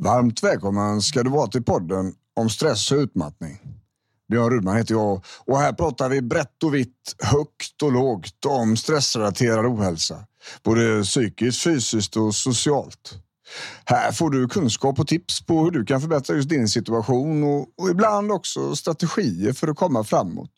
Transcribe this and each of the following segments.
Varmt välkommen ska du vara till podden om stress och utmattning. Björn Rudman heter jag och här pratar vi brett och vitt, högt och lågt om stressrelaterad ohälsa. Både psykiskt, fysiskt och socialt. Här får du kunskap och tips på hur du kan förbättra just din situation och, och ibland också strategier för att komma framåt.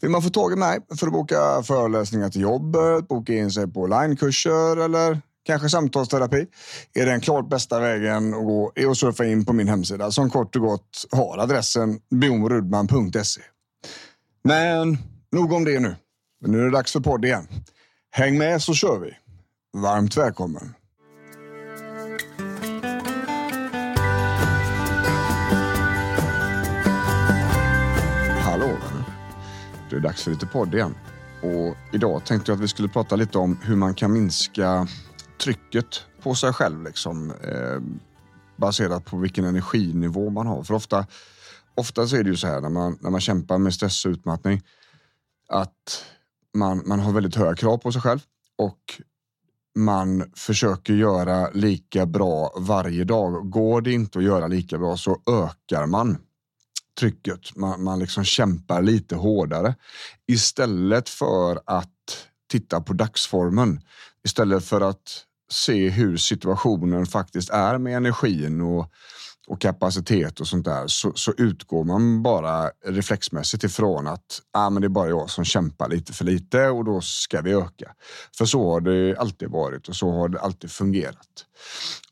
Vill man få tag i mig för att boka föreläsningar till jobbet, boka in sig på onlinekurser eller kanske samtalsterapi är den klart bästa vägen att gå är att surfa in på min hemsida som kort och gott har adressen bjornrudman.se. Men nog om det nu. Nu är det dags för podd igen. Häng med så kör vi. Varmt välkommen. Hallå vänner. Det är dags för lite podd igen. Och idag tänkte jag att vi skulle prata lite om hur man kan minska trycket på sig själv. Liksom, eh, baserat på vilken energinivå man har. För ofta, ofta så är det ju så här när man, när man kämpar med stress och utmattning att man, man har väldigt höga krav på sig själv och man försöker göra lika bra varje dag. Går det inte att göra lika bra så ökar man trycket. Man, man liksom kämpar lite hårdare istället för att titta på dagsformen. Istället för att se hur situationen faktiskt är med energin och, och kapacitet och sånt där så, så utgår man bara reflexmässigt ifrån att ah, men det är bara jag som kämpar lite för lite och då ska vi öka. För så har det alltid varit och så har det alltid fungerat.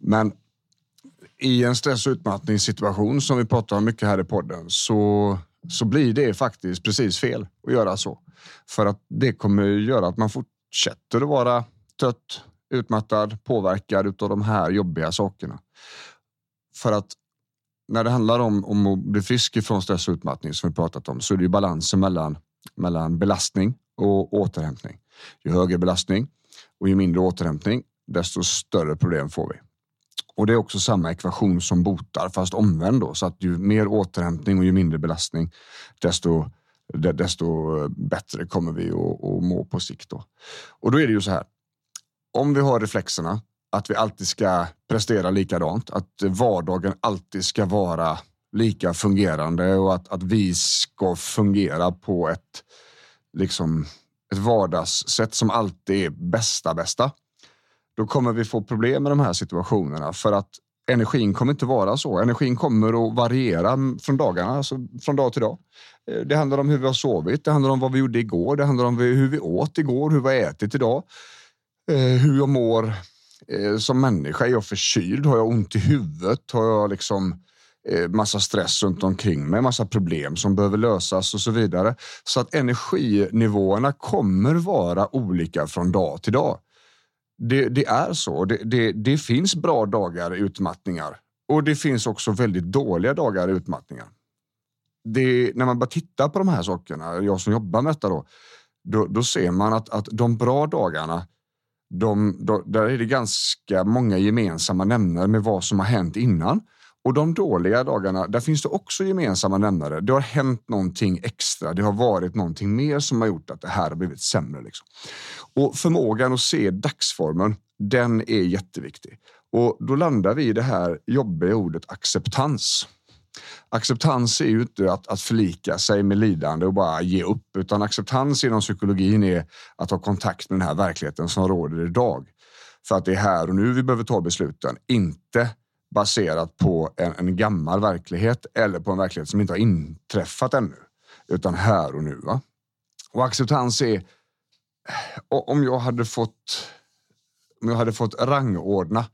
Men i en stress och utmattningssituation som vi pratar om mycket här i podden så, så blir det faktiskt precis fel att göra så. För att det kommer göra att man fortsätter att vara trött, utmattad, påverkad av de här jobbiga sakerna. För att när det handlar om, om att bli frisk ifrån stress och utmattning som vi pratat om så är det ju balansen mellan, mellan belastning och återhämtning. Ju högre belastning och ju mindre återhämtning, desto större problem får vi. Och det är också samma ekvation som botar, fast omvänd då. Så att ju mer återhämtning och ju mindre belastning, desto, desto bättre kommer vi att, att må på sikt. Då. Och då är det ju så här. Om vi har reflexerna att vi alltid ska prestera likadant, att vardagen alltid ska vara lika fungerande och att, att vi ska fungera på ett, liksom, ett vardagssätt som alltid är bästa bästa då kommer vi få problem med de här situationerna för att energin kommer inte vara så. Energin kommer att variera från dagarna, alltså från dag till dag. Eh, det handlar om hur vi har sovit, det handlar om vad vi gjorde igår, det handlar om hur vi åt igår, hur vi har ätit idag, Eh, hur jag mår eh, som människa. Är jag förkyld? Har jag ont i huvudet? Har jag liksom eh, massa stress runt omkring mig, massa problem som behöver lösas och så vidare. Så att energinivåerna kommer vara olika från dag till dag. Det, det är så. Det, det, det, finns bra dagar i utmattningar och det finns också väldigt dåliga dagar i utmattningar. när man bara tittar på de här sakerna, jag som jobbar med detta då, då, då ser man att, att de bra dagarna, de, de, där är det ganska många gemensamma nämnare med vad som har hänt innan. Och de dåliga dagarna, där finns det också gemensamma nämnare. Det har hänt någonting extra. Det har varit någonting mer som har gjort att det här har blivit sämre. Liksom. Och förmågan att se dagsformen, den är jätteviktig. Och då landar vi i det här jobbiga ordet acceptans. Acceptans är ju inte att, att förlika sig med lidande och bara ge upp, utan acceptans inom psykologin är att ha kontakt med den här verkligheten som råder idag. För att det är här och nu vi behöver ta besluten, inte baserat på en, en gammal verklighet eller på en verklighet som inte har inträffat ännu, utan här och nu. Va? Och acceptans är om jag hade fått om jag hade fått rangordna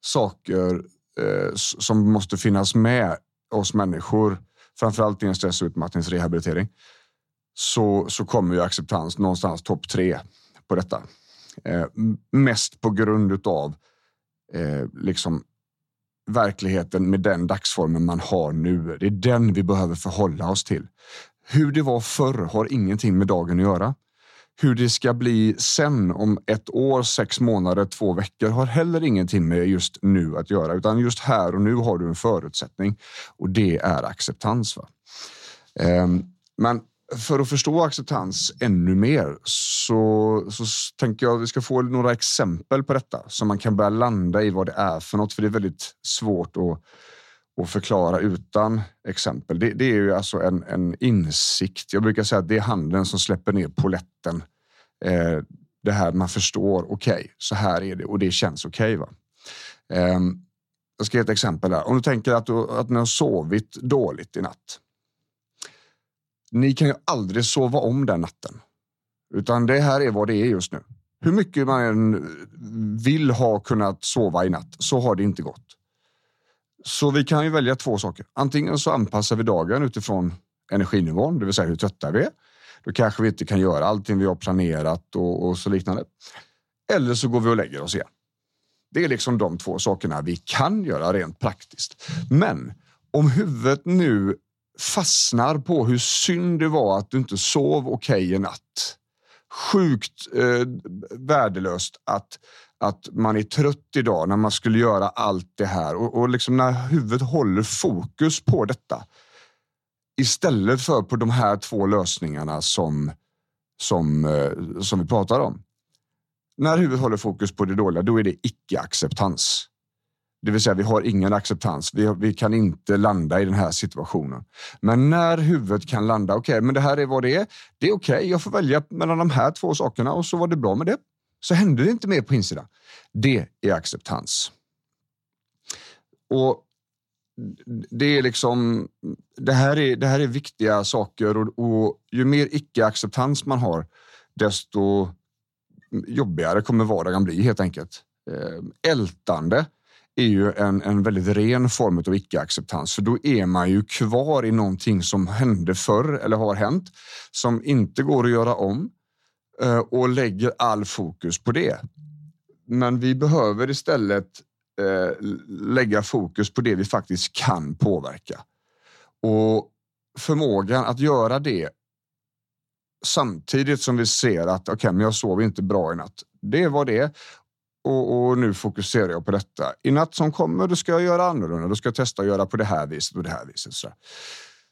saker eh, som måste finnas med oss människor, framförallt i en stress och utmattningsrehabilitering, så, så kommer ju acceptans någonstans topp tre på detta. Eh, mest på grund av eh, liksom verkligheten med den dagsformen man har nu. Det är den vi behöver förhålla oss till. Hur det var förr har ingenting med dagen att göra. Hur det ska bli sen om ett år, sex månader, två veckor har heller ingenting med just nu att göra, utan just här och nu har du en förutsättning och det är acceptans. Va? Ehm, men för att förstå acceptans ännu mer så, så tänker jag att vi ska få några exempel på detta så man kan börja landa i vad det är för något. För det är väldigt svårt att, och förklara utan exempel. Det, det är ju alltså en, en, insikt. Jag brukar säga att det är handen som släpper ner poletten. Eh, det här man förstår. Okej, okay, så här är det och det känns okej. Okay, eh, jag ska ge ett exempel här. Om du tänker att, du, att ni har sovit dåligt i natt ni kan ju aldrig sova om den natten. Utan det här är vad det är just nu. Hur mycket man än vill ha kunnat sova i natt så har det inte gått. Så vi kan ju välja två saker. Antingen så anpassar vi dagen utifrån energinivån, det vill säga hur trötta vi är. Då kanske vi inte kan göra allting vi har planerat och, och så liknande. Eller så går vi och lägger oss igen. Det är liksom de två sakerna vi kan göra rent praktiskt. Men om huvudet nu fastnar på hur synd det var att du inte sov okej okay i natt. Sjukt eh, värdelöst att, att man är trött idag när man skulle göra allt det här och, och liksom när huvudet håller fokus på detta istället för på de här två lösningarna som, som, eh, som vi pratar om. När huvudet håller fokus på det dåliga, då är det icke-acceptans. Det vill säga, vi har ingen acceptans. Vi, vi kan inte landa i den här situationen. Men när huvudet kan landa, okej, okay, men det här är vad det är. Det är okej, okay, jag får välja mellan de här två sakerna och så var det bra med det. Så händer det inte mer på insidan. Det är acceptans. Och det är liksom, det här är, det här är viktiga saker och, och ju mer icke-acceptans man har, desto jobbigare kommer vardagen bli helt enkelt. Eh, ältande är ju en, en väldigt ren form av icke-acceptans, för då är man ju kvar i någonting som hände förr eller har hänt som inte går att göra om Eh, och lägger all fokus på det. Men vi behöver istället eh, lägga fokus på det vi faktiskt kan påverka. Och förmågan att göra det samtidigt som vi ser att okay, men jag sov inte bra i natt. Det var det och, och, nu fokuserar jag på detta. I natt som kommer då ska jag göra annorlunda. Då ska jag testa att göra på det här viset och det här viset. Så,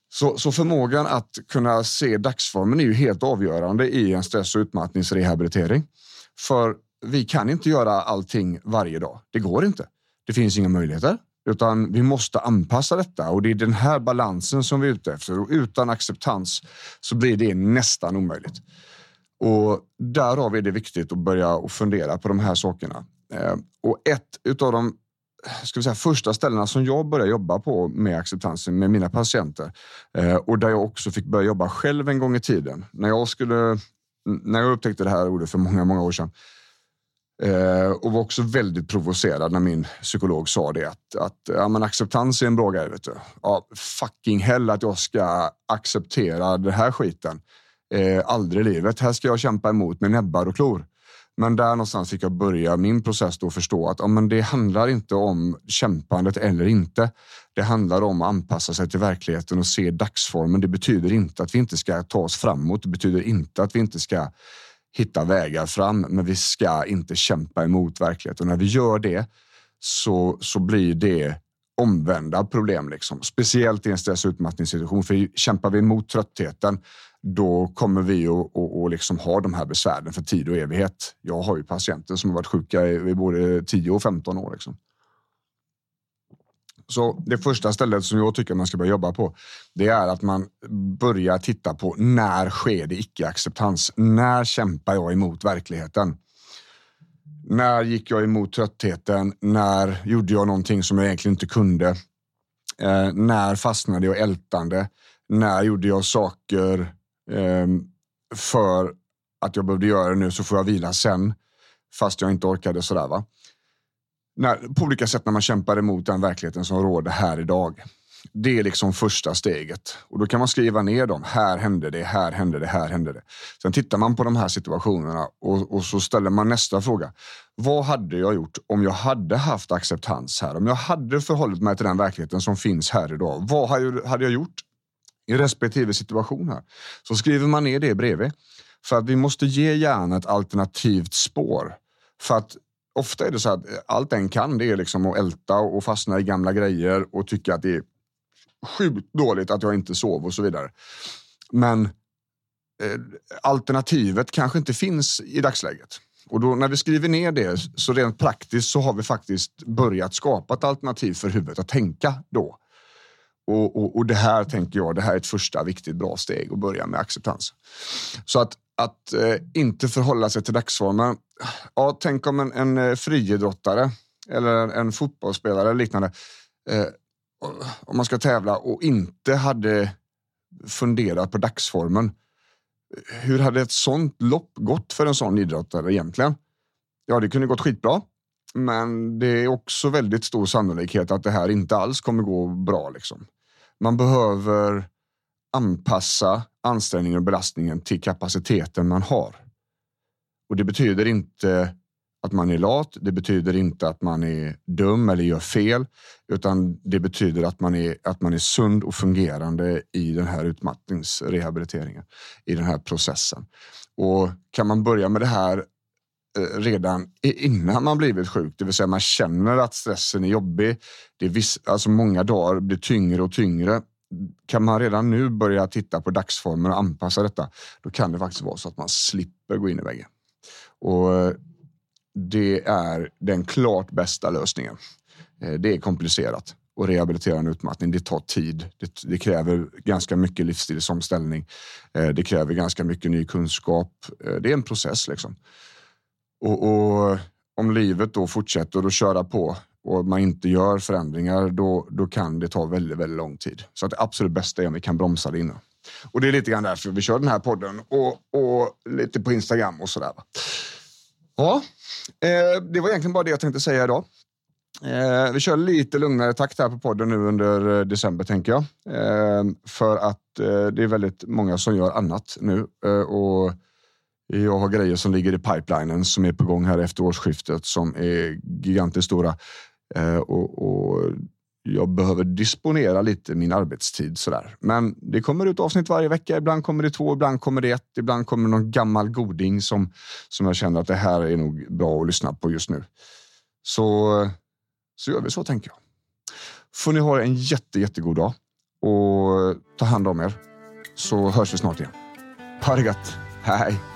så, så förmågan att kunna se dagsformen är ju helt avgörande i en stress och utmattningsrehabilitering. För vi kan inte göra allting varje dag. Det går inte. Det finns inga möjligheter, utan vi måste anpassa detta och det är den här balansen som vi är ute efter. Och utan acceptans så blir det nästan omöjligt. Och därav är det viktigt att börja fundera på de här sakerna. Eh, och ett av de ska vi säga, första ställena som jag började jobba på med acceptansen med mina patienter eh, och där jag också fick börja jobba själv en gång i tiden. När jag skulle, när jag upptäckte det här ordet för många, många år sedan eh, och var också väldigt provocerad när min psykolog sa det att, att ja, men acceptans är en bra grej. Vet du. Ja, fucking hell att jag ska acceptera den här skiten. Eh, aldrig i livet. Här ska jag kämpa emot med näbbar och klor. Men där någonstans fick jag börja min process då förstå att ja, men det handlar inte om kämpandet eller inte. Det handlar om att anpassa sig till verkligheten och se dagsformen. Det betyder inte att vi inte ska ta oss framåt. Det betyder inte att vi inte ska hitta vägar fram, men vi ska inte kämpa emot verkligheten. Och när vi gör det så, så blir det omvända problem, liksom. speciellt i en stress och utmattningssituation. För kämpar vi emot tröttheten, då kommer vi att, att, att liksom ha de här besvären för tid och evighet. Jag har ju patienter som har varit sjuka i, både 10 och 15 år. Liksom. Så det första stället som jag tycker man ska börja jobba på, det är att man börjar titta på när sker det icke-acceptans? När kämpar jag emot verkligheten? När gick jag emot tröttheten? När gjorde jag någonting som jag egentligen inte kunde? Eh, när fastnade jag ältande? När gjorde jag saker eh, för att jag behövde göra det nu så får jag vila sen. Fast jag inte orkade sådär va. När, på olika sätt när man kämpar emot den verkligheten som råder här idag. Det är liksom första steget. Och då kan man skriva ner dem. Här hände det, här hände det, här hände det. Sen tittar man på de här situationerna och, och så ställer man nästa fråga. Vad hade jag gjort om jag hade haft acceptans här? Om jag hade förhållit mig till den verkligheten som finns här idag. Vad hade jag gjort i respektive situation här? Så skriver man ner det bredvid. För att vi måste ge hjärnan ett alternativt spår. För att ofta är det så att allt den kan det är liksom att älta och fastna i gamla grejer och tycka att det är sjukt dåligt att jag inte sov och så vidare. Men eh, alternativet kanske inte finns i dagsläget. Och då när vi skriver ner det så rent praktiskt så har vi faktiskt börjat skapa ett alternativ för huvudet att tänka då. Och, och, och det här tänker jag, det här är ett första viktigt bra steg att börja med acceptans. Så att, att eh, inte förhålla sig till dagsformen. Ja, tänk om en, en eh, friidrottare eller en, en fotbollsspelare eller liknande eh, om man ska tävla och inte hade funderat på dagsformen. Hur hade ett sånt lopp gått för en sån idrottare egentligen? Ja, det kunde gått skitbra, men det är också väldigt stor sannolikhet att det här inte alls kommer gå bra. Liksom. Man behöver anpassa ansträngningen och belastningen till kapaciteten man har. Och det betyder inte att man är lat. Det betyder inte att man är dum eller gör fel, utan det betyder att man är, att man är sund och fungerande i den här utmattningsrehabiliteringen, i den här processen. Och kan man börja med det här eh, redan innan man blivit sjuk, det vill säga man känner att stressen är jobbig. Det är viss, alltså många dagar blir tyngre och tyngre. Kan man redan nu börja titta på dagsformen och anpassa detta, då kan det faktiskt vara så att man slipper gå in i väggen. Och eh, det är den klart bästa lösningen. Eh, det är komplicerat och rehabilitera en utmattning. Det tar tid. Det, det, kräver ganska mycket livsstilsomställning. Eh, det kräver ganska mycket ny kunskap. Eh, det är en process liksom. Och, och om livet då fortsätter att köra på och man inte gör förändringar, då, då kan det ta väldigt, väldigt lång tid. Så att det absolut bästa är om vi kan bromsa det innan. Och det är lite grann därför vi kör den här podden och, och lite på Instagram och sådär. Ja, eh, det var egentligen bara det jag tänkte säga idag. Eh, vi kör lite lugnare takt här på podden nu under eh, december tänker jag. För att det är väldigt många som gör annat nu. Och jag har grejer som ligger i pipelinen som är på gång här efter årsskiftet som är gigantiskt stora. och, och jag behöver disponera lite min arbetstid sådär. Men det kommer ut avsnitt varje vecka. Ibland kommer det två, ibland kommer det ett, ibland kommer någon gammal goding som, som jag känner att det här är nog bra att lyssna på just nu. Så, så gör vi så tänker jag. Får ni ha en jätte, jättegod dag och ta hand om er så hörs vi snart igen. Ha det gött. Hej!